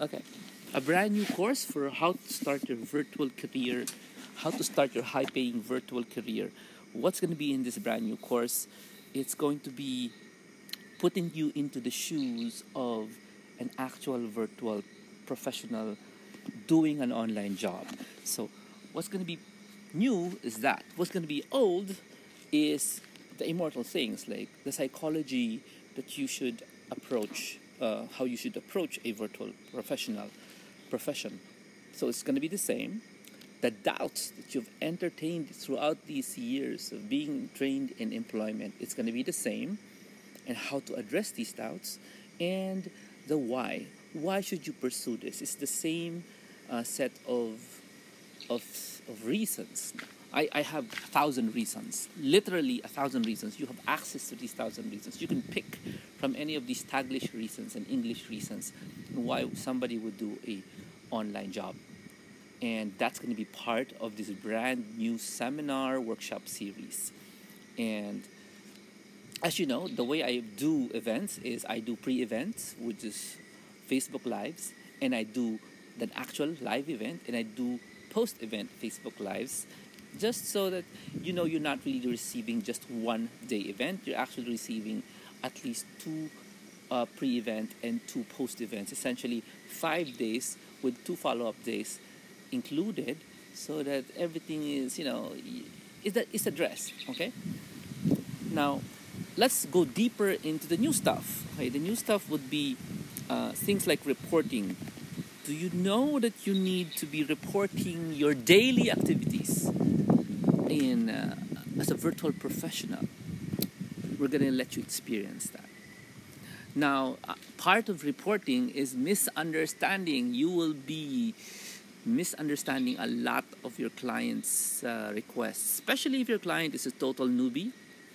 Okay. A brand new course for how to start your virtual career, how to start your high paying virtual career. What's going to be in this brand new course? It's going to be putting you into the shoes of an actual virtual professional doing an online job. So, what's going to be new is that. What's going to be old is the immortal things like the psychology that you should approach, uh, how you should approach a virtual professional profession. So it's going to be the same. The doubts that you've entertained throughout these years of being trained in employment, it's going to be the same, and how to address these doubts, and the why. Why should you pursue this? It's the same uh, set of, of, of reasons. I, I have a thousand reasons, literally a thousand reasons. You have access to these thousand reasons. You can pick from any of these Taglish reasons and English reasons why somebody would do a online job. And that's going to be part of this brand new seminar workshop series. And as you know, the way I do events is I do pre-events, which is Facebook Lives, and I do an actual live event, and I do post-event Facebook Lives just so that you know you're not really receiving just one day event. You're actually receiving at least two uh, pre-event and two post-events. Essentially five days with two follow-up days included so that everything is you know is that is addressed okay? Now let's go deeper into the new stuff okay? The new stuff would be uh, things like reporting. Do you know that you need to be reporting your daily activities in uh, as a virtual professional we're going to let you experience that. Now uh, part of reporting is misunderstanding. You will be misunderstanding a lot of your clients uh, requests especially if your client is a total newbie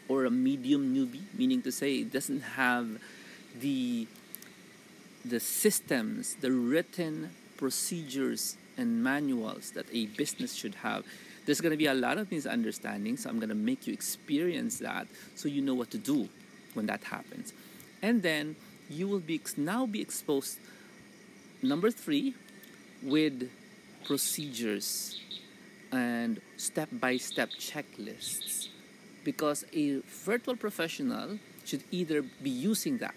or a medium newbie meaning to say it doesn't have the the systems the written procedures and manuals that a business should have there's going to be a lot of misunderstandings. So I'm going to make you experience that so you know what to do when that happens. And then you will be now be exposed number 3 with procedures and step-by-step checklists because a virtual professional should either be using that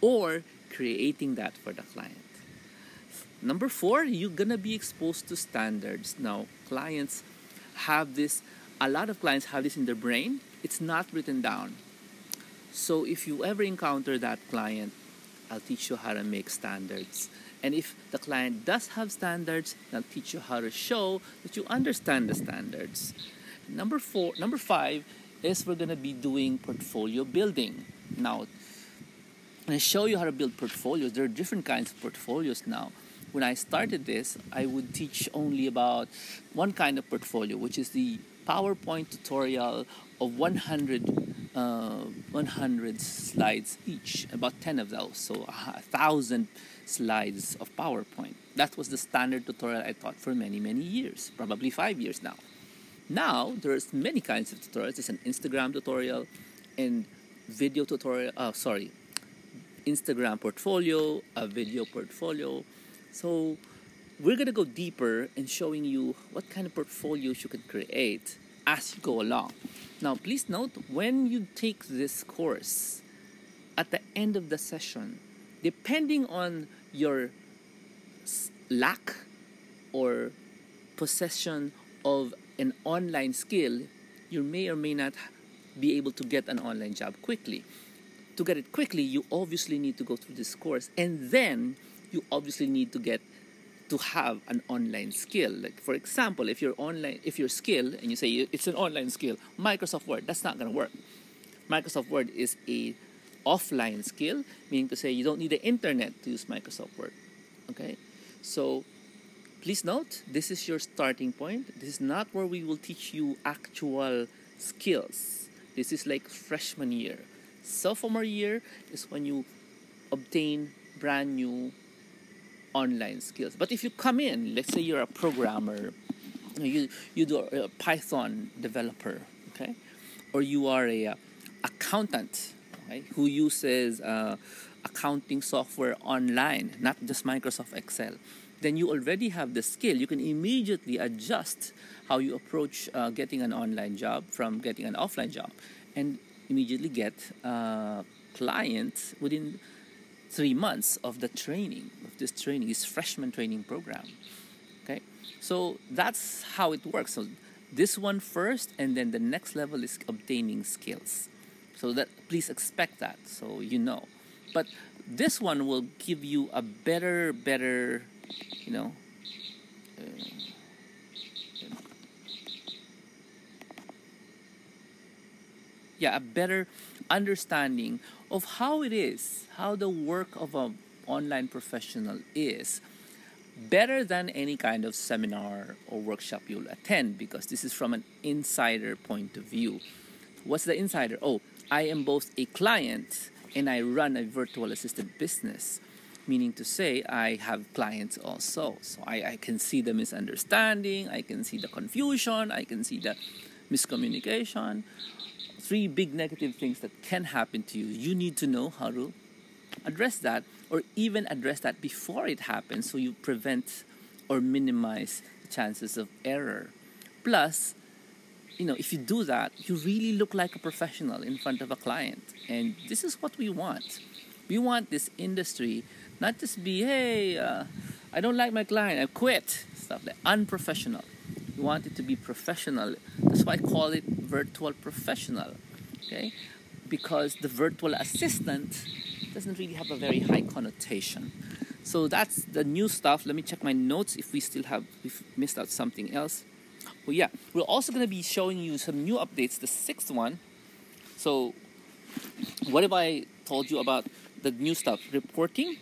or creating that for the client. Number four, you're gonna be exposed to standards. Now, clients have this, a lot of clients have this in their brain, it's not written down. So if you ever encounter that client, I'll teach you how to make standards. And if the client does have standards, I'll teach you how to show that you understand the standards. Number four, number five is we're gonna be doing portfolio building. Now, I show you how to build portfolios. There are different kinds of portfolios now when I started this, I would teach only about one kind of portfolio, which is the PowerPoint tutorial of 100, uh, 100 slides each, about 10 of those, so a thousand slides of PowerPoint. That was the standard tutorial I taught for many, many years, probably five years now. Now, there's many kinds of tutorials. There's an Instagram tutorial and video tutorial, oh, sorry, Instagram portfolio, a video portfolio, so we're gonna go deeper in showing you what kind of portfolios you can create as you go along. Now, please note when you take this course, at the end of the session, depending on your lack or possession of an online skill, you may or may not be able to get an online job quickly. To get it quickly, you obviously need to go through this course and then you obviously need to get to have an online skill. Like for example, if you're online, if you're skilled and you say it's an online skill, Microsoft Word, that's not gonna work. Microsoft Word is a offline skill, meaning to say you don't need the internet to use Microsoft Word. Okay, so please note this is your starting point. This is not where we will teach you actual skills. This is like freshman year. Sophomore year is when you obtain brand new online skills. But if you come in, let's say you're a programmer, you you do a, Python developer, okay, or you are a, a uh, accountant, right? who uses uh, accounting software online, not just Microsoft Excel, then you already have the skill. You can immediately adjust how you approach uh, getting an online job from getting an offline job and immediately get uh, clients within three months of the training, of this training, this freshman training program. Okay, so that's how it works. So this one first, and then the next level is obtaining skills. So that please expect that, so you know. But this one will give you a better, better, you know. Uh, yeah, a better understanding of how it is, how the work of an online professional is, better than any kind of seminar or workshop you'll attend because this is from an insider point of view. What's the insider? Oh, I am both a client and I run a virtual assistant business. Meaning to say, I have clients also. So I, I can see the misunderstanding, I can see the confusion, I can see the miscommunication. Three big negative things that can happen to you. You need to know how to address that or even address that before it happens so you prevent or minimize the chances of error. Plus, you know, if you do that, you really look like a professional in front of a client. And this is what we want. We want this industry not just be, hey, uh, I don't like my client, I quit. Stuff like unprofessional. We want it to be professional. That's why I call it virtual professional. Okay? Because the virtual assistant doesn't really have a very high connotation. So that's the new stuff. Let me check my notes if we still have, we've missed out something else. Well, yeah, we're also going to be showing you some new updates, the sixth one. So, what have I told you about the new stuff? Reporting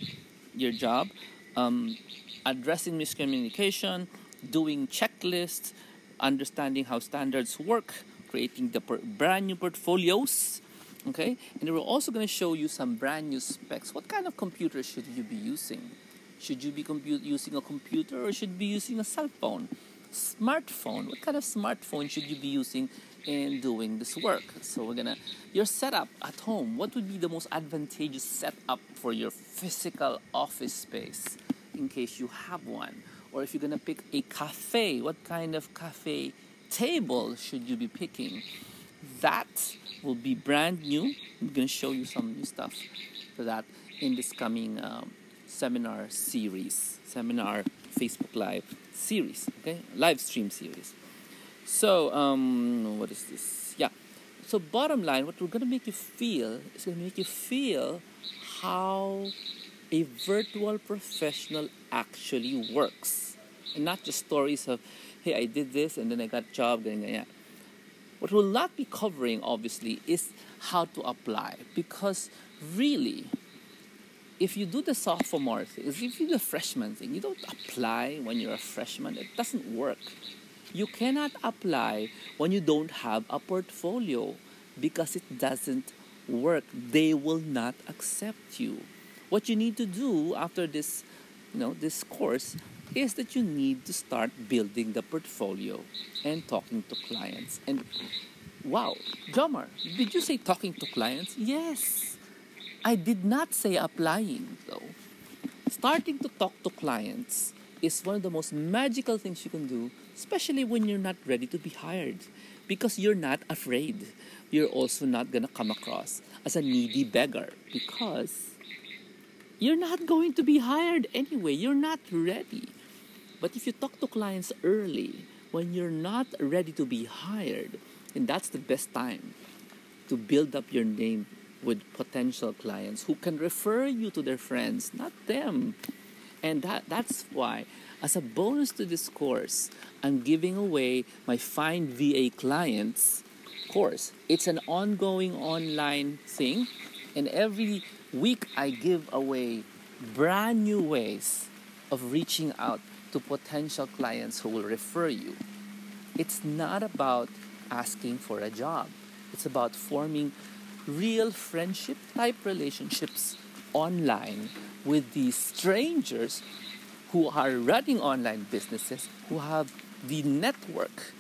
your job, um, addressing miscommunication, doing checklists, understanding how standards work, creating the brand new portfolios. Okay, and we're also going to show you some brand new specs. What kind of computer should you be using? Should you be using a computer or should you be using a cell phone? smartphone. What kind of smartphone should you be using in doing this work? So we're gonna your setup at home. What would be the most advantageous setup for your physical office space in case you have one? Or if you're gonna pick a cafe, what kind of cafe table should you be picking? That will be brand new. I'm gonna show you some new stuff for that in this coming um, seminar series, seminar Facebook Live series, okay, live stream series. So, um, what is this? Yeah. So, bottom line, what we're gonna make you feel is gonna make you feel how a virtual professional actually works, and not just stories of, hey, I did this and then I got a job, and yeah. What we'll not be covering, obviously, is how to apply because really if you do the sophomore thing, if you do the freshman thing, you don't apply when you're a freshman. It doesn't work. You cannot apply when you don't have a portfolio because it doesn't work. They will not accept you. What you need to do after this, you know, this course is that you need to start building the portfolio and talking to clients. And wow, Jomar, did you say talking to clients? Yes I did not say applying though. Starting to talk to clients is one of the most magical things you can do, especially when you're not ready to be hired. Because you're not afraid. You're also not gonna come across as a needy beggar because you're not going to be hired anyway. You're not ready. But if you talk to clients early, when you're not ready to be hired, then that's the best time to build up your name with potential clients who can refer you to their friends, not them. And that, that's why, as a bonus to this course, I'm giving away my Find VA Clients course. It's an ongoing online thing, and every week I give away brand new ways of reaching out to potential clients who will refer you. It's not about asking for a job, it's about forming real friendship type relationships online with these strangers who are running online businesses who have the network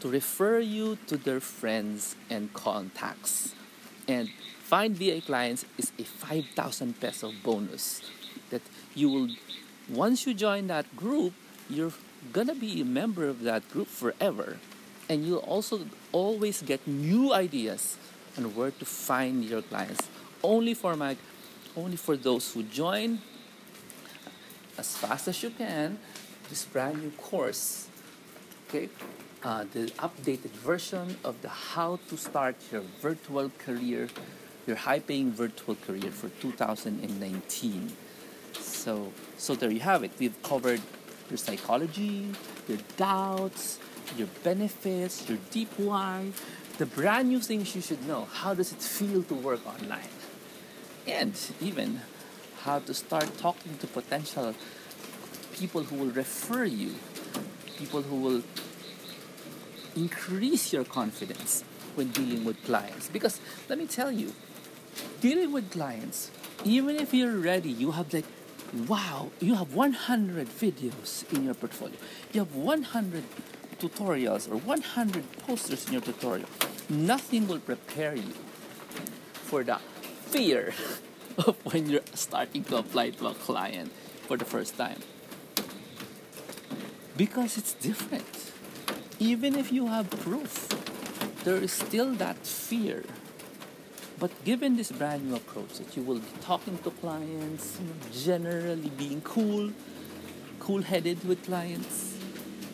to refer you to their friends and contacts. And find VA clients is a 5,000 peso bonus that you will, once you join that group, you're gonna be a member of that group forever. And you'll also always get new ideas on where to find your clients. Only for my, only for those who join as fast as you can this brand new course. Okay, uh, the updated version of the how to start your virtual career, your high-paying virtual career for 2019. So, so there you have it. We've covered your psychology, your doubts, your benefits, your deep why, the brand new things you should know. How does it feel to work online? And even how to start talking to potential people who will refer you, people who will increase your confidence when dealing with clients. Because let me tell you, dealing with clients, even if you're ready, you have like, wow, you have 100 videos in your portfolio, you have 100 tutorials or 100 posters in your tutorial. Nothing will prepare you for the fear of when you're starting to apply to a client for the first time. Because it's different even if you have proof, there is still that fear. But given this brand new approach that you will be talking to clients, generally being cool, cool headed with clients,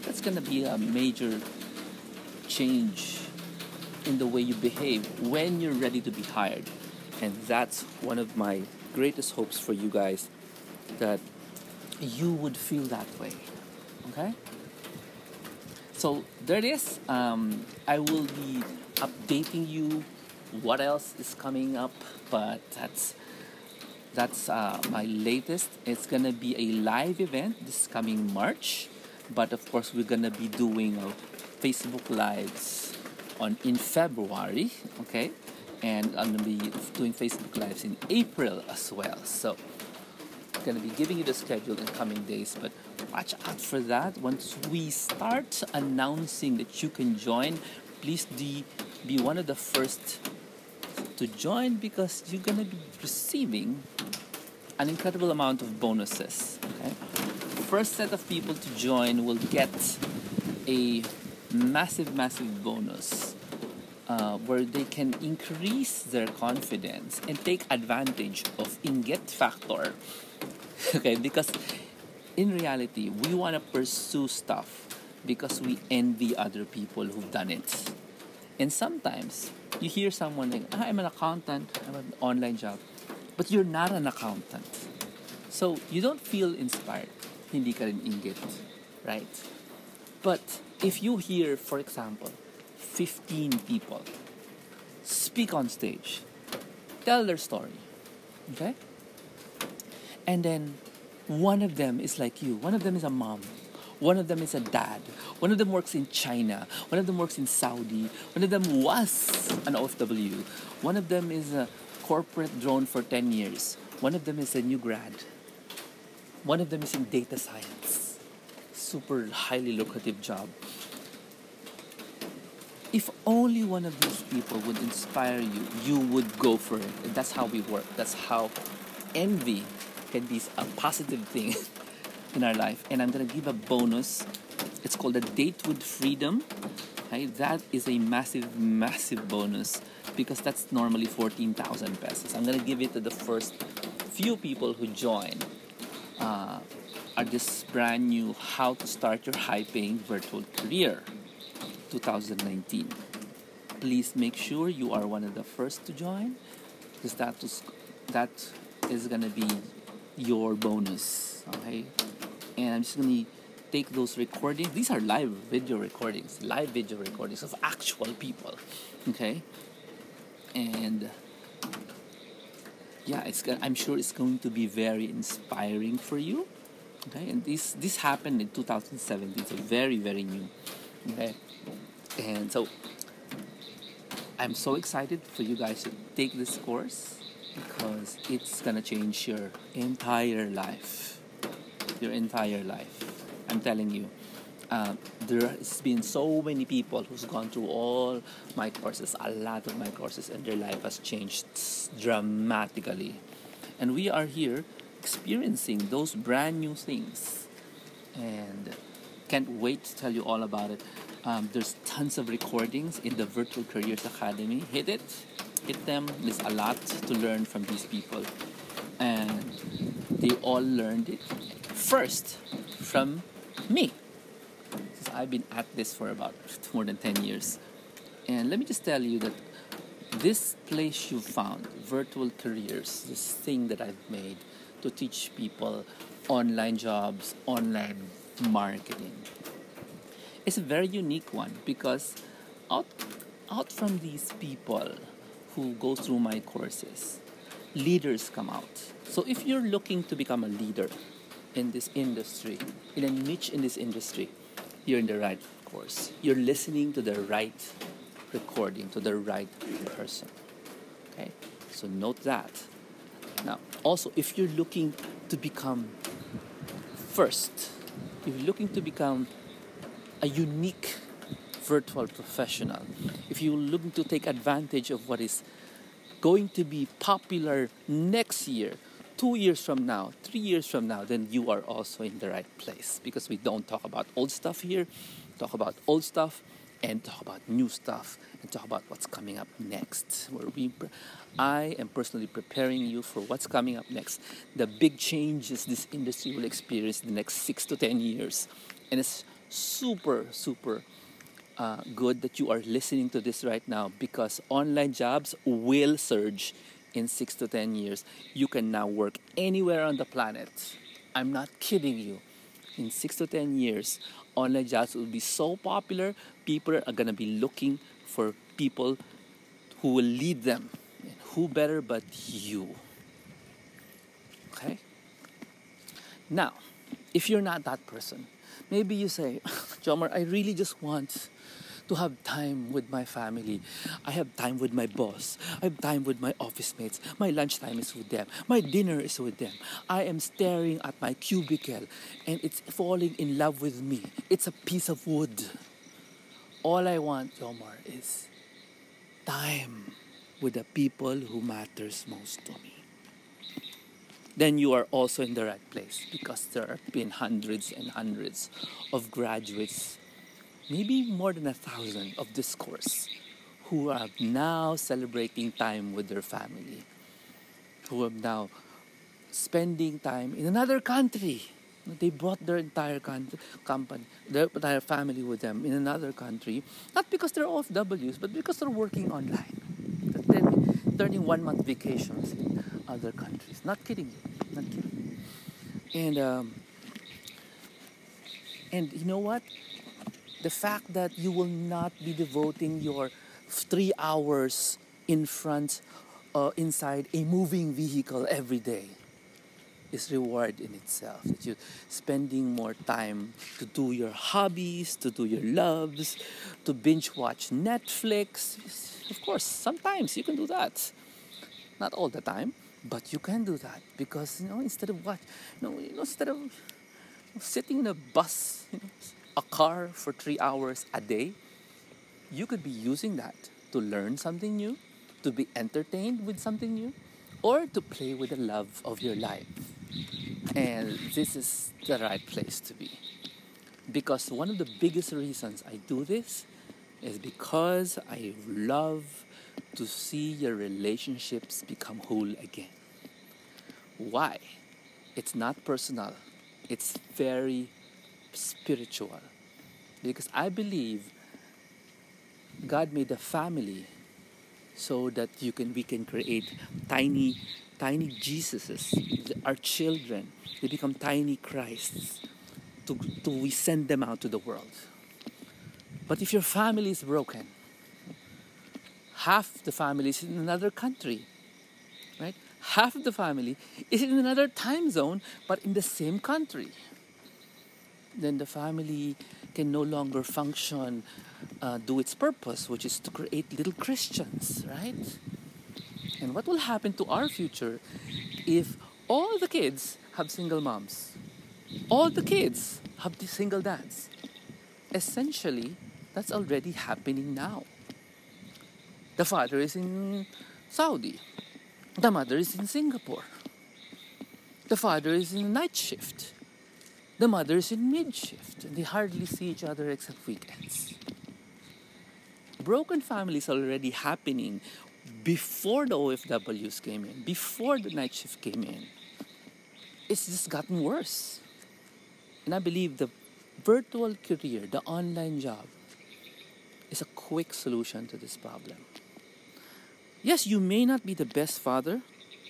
that's going to be a major change in the way you behave when you're ready to be hired. And that's one of my greatest hopes for you guys that you would feel that way. Okay? So there it is. Um, I will be updating you what else is coming up, but that's that's uh, my latest. It's gonna be a live event this coming March, but of course we're gonna be doing Facebook lives on in February. Okay, and I'm gonna be doing Facebook lives in April as well. So I'm to be giving you the schedule in coming days, but watch out for that. Once we start announcing that you can join, please be, one of the first to join because you're going to be receiving an incredible amount of bonuses. Okay? First set of people to join will get a massive, massive bonus uh, where they can increase their confidence and take advantage of Inggit Factor okay because in reality we want to pursue stuff because we envy other people who've done it. And sometimes you hear someone like ah, i'm an accountant i have an online job but you're not an accountant. So you don't feel inspired. Hindi ka rin inggit right? But if you hear for example 15 people speak on stage tell their story okay? And then one of them is like you. One of them is a mom. One of them is a dad. One of them works in China. One of them works in Saudi. One of them was an OFW. One of them is a corporate drone for 10 years. One of them is a new grad. One of them is in data science. Super highly lucrative job. If only one of these people would inspire you, you would go for it. that's how we work. That's how envy be a positive thing in our life. And I'm gonna give a bonus. It's called a date with freedom. Okay, that is a massive, massive bonus because that's normally 14,000 pesos. I'm gonna give it to the first few people who join. Uh, are this brand new How to Start Your High Paying Virtual Career 2019. Please make sure you are one of the first to join because that, that is gonna be your bonus. Okay? And I'm just gonna take those recordings. These are live video recordings, live video recordings of actual people. Okay? And yeah, it's I'm sure it's going to be very inspiring for you. Okay, and this this happened in 2017, so very very new. Okay, and so I'm so excited for you guys to take this course because it's gonna change your entire life. Your entire life. I'm telling you. uh, there has been so many people who's gone through all my courses, a lot of my courses, and their life has changed dramatically. And we are here experiencing those brand new things. And can't wait to tell you all about it. Um, there's tons of recordings in the Virtual Careers Academy. Hit it, hit them. There's a lot to learn from these people. And they all learned it first from me. I've been at this for about more than 10 years. And let me just tell you that this place you found, Virtual Careers, this thing that I've made to teach people online jobs, online marketing, it's a very unique one because out, out from these people who go through my courses, leaders come out. So if you're looking to become a leader in this industry, in a niche in this industry, you're in the right course. You're listening to the right recording, to the right person. Okay? So note that. Now, also, if you're looking to become first, if you're looking to become a unique virtual professional, if you're looking to take advantage of what is going to be popular next year, two years from now, three years from now, then you are also in the right place because we don't talk about old stuff here, talk about old stuff and talk about new stuff and talk about what's coming up next. Where we, I am personally preparing you for what's coming up next. The big changes this industry will experience in the next six to ten years, and it's super, super. Uh, good that you are listening to this right now because online jobs will surge in six to ten years, you can now work anywhere on the planet. I'm not kidding you. In six to ten years, online jobs will be so popular, people are gonna be looking for people who will lead them. And who better but you? Okay? Now, if you're not that person, maybe you say, Jomar, I really just want to have time with my family. I have time with my boss. I have time with my office mates. My lunchtime is with them. My dinner is with them. I am staring at my cubicle and it's falling in love with me. It's a piece of wood. All I want, Jomar, is time with the people who matters most to me then you are also in the right place because there have been hundreds and hundreds of graduates maybe more than a thousand of this course who are now celebrating time with their family, who are now spending time in another country. They brought their entire country, company, their entire family with them in another country, not because they're OFWs, but because they're working online. They're turning one month vacations other countries. Not kidding not kidding. And um, and you know what? the fact that you will not be devoting your three hours in front uh, inside a moving vehicle every day is reward in itself that you're spending more time to do your hobbies to do your loves to binge watch netflix of course sometimes you can do that not all the time but you can do that because you know instead of what you know, you know instead of sitting in a bus you know, a car for three hours a day, you could be using that to learn something new, to be entertained with something new, or to play with the love of your life. And this is the right place to be. Because one of the biggest reasons I do this is because I love to see your relationships become whole again. Why? It's not personal, it's very spiritual. Because I believe God made a family so that you can we can create tiny tiny Jesuses, our children. They become tiny Christs. To, to we send them out to the world. But if your family is broken, half the family is in another country, right? Half of the family is in another time zone, but in the same country then the family can no longer function, uh, do its purpose, which is to create little Christians, right? And what will happen to our future if all the kids have single moms? All the kids have the single dads. essentially, that's already happening now. The father is in Saudi, the mother is in Singapore. The father is in night shift. The mother is in mid shift. They hardly see each other except weekends. Broken families already happening before the OFWs came in, before the night shift came in. It's just gotten worse. And I believe the virtual career, the online job, is a quick solution to this problem. Yes, you may not be the best father.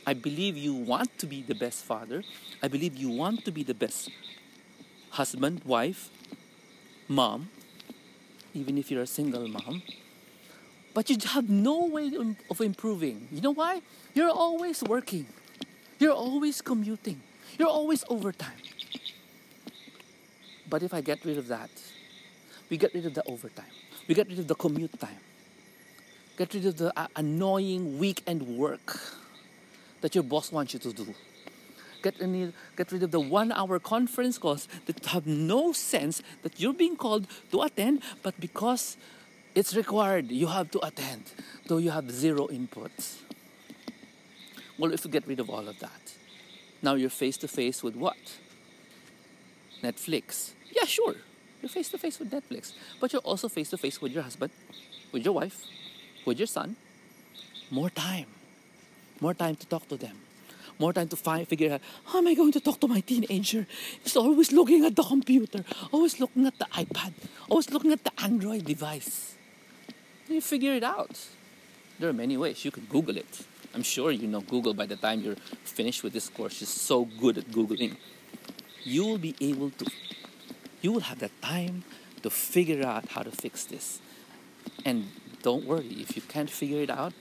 I believe you want to be the best father. I believe you want to be the best husband, wife, mom, even if you're a single mom. But you have no way of improving. You know why? You're always working, you're always commuting, you're always overtime. But if I get rid of that, we get rid of the overtime, we get rid of the commute time, get rid of the uh, annoying weekend work that your boss wants you to do. Get, any, get rid of the one hour conference calls that have no sense that you're being called to attend, but because it's required, you have to attend, though you have zero input. Well, if you get rid of all of that, now you're face to face with what? Netflix. Yeah, sure. You're face to face with Netflix. But you're also face to face with your husband, with your wife, with your son. More time. More time to talk to them. More time to find, figure out how am I going to talk to my teenager? He's always looking at the computer, always looking at the iPad, always looking at the Android device. You figure it out. There are many ways. You can Google it. I'm sure you know Google by the time you're finished with this course. You're so good at Googling. You will be able to, you will have the time to figure out how to fix this. And don't worry, if you can't figure it out,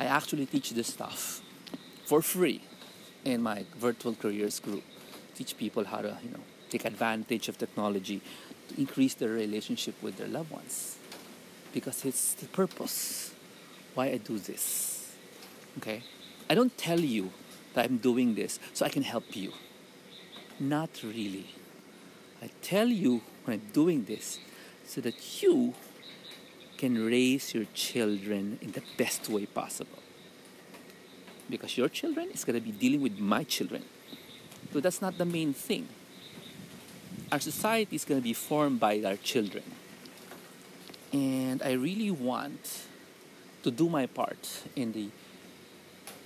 I actually teach this stuff for free in my virtual careers group. Teach people how to, you know, take advantage of technology to increase their relationship with their loved ones. Because it's the purpose why I do this. Okay? I don't tell you that I'm doing this so I can help you. Not really. I tell you when I'm doing this so that you can raise your children in the best way possible. Because your children is going to be dealing with my children. So that's not the main thing. Our society is going to be formed by our children. And I really want to do my part in the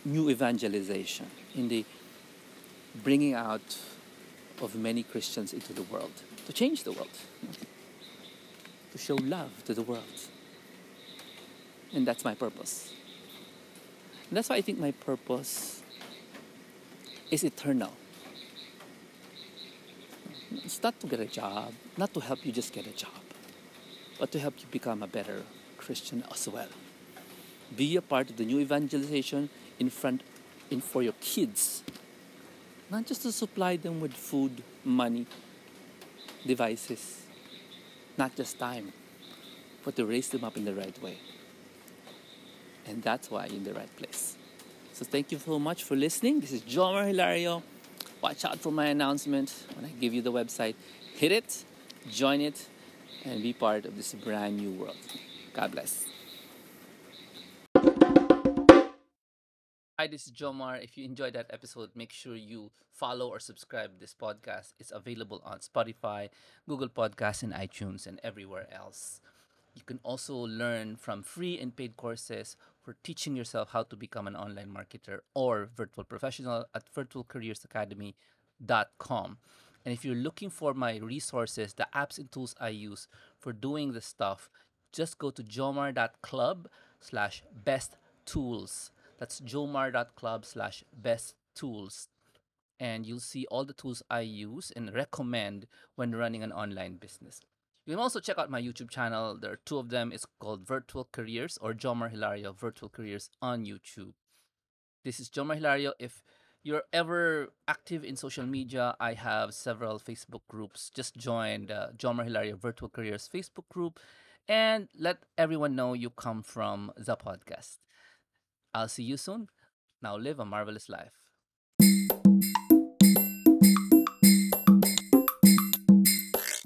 new evangelization, in the bringing out of many Christians into the world, to change the world, to show love to the world. And that's my purpose. And that's why I think my purpose is eternal. It's not to get a job, not to help you just get a job, but to help you become a better Christian as well. Be a part of the new evangelization in front in for your kids. Not just to supply them with food, money, devices, not just time, but to raise them up in the right way. And that's why you're in the right place. So thank you so much for listening. This is Jomar Hilario. Watch out for my announcement when I give you the website. Hit it, join it, and be part of this brand new world. God bless. Hi, this is Jomar. If you enjoyed that episode, make sure you follow or subscribe this podcast. It's available on Spotify, Google Podcasts, and iTunes, and everywhere else. You can also learn from free and paid courses for teaching yourself how to become an online marketer or virtual professional at virtualcareersacademy.com. And if you're looking for my resources, the apps and tools I use for doing this stuff, just go to jomar.club slash best tools. That's jomar.club slash best tools. And you'll see all the tools I use and recommend when running an online business. You can also check out my YouTube channel. There are two of them. It's called Virtual Careers or Jomar Hilario Virtual Careers on YouTube. This is Jomar Hilario. If you're ever active in social media, I have several Facebook groups. Just join the uh, Jomar Hilario Virtual Careers Facebook group and let everyone know you come from the podcast. I'll see you soon. Now live a marvelous life.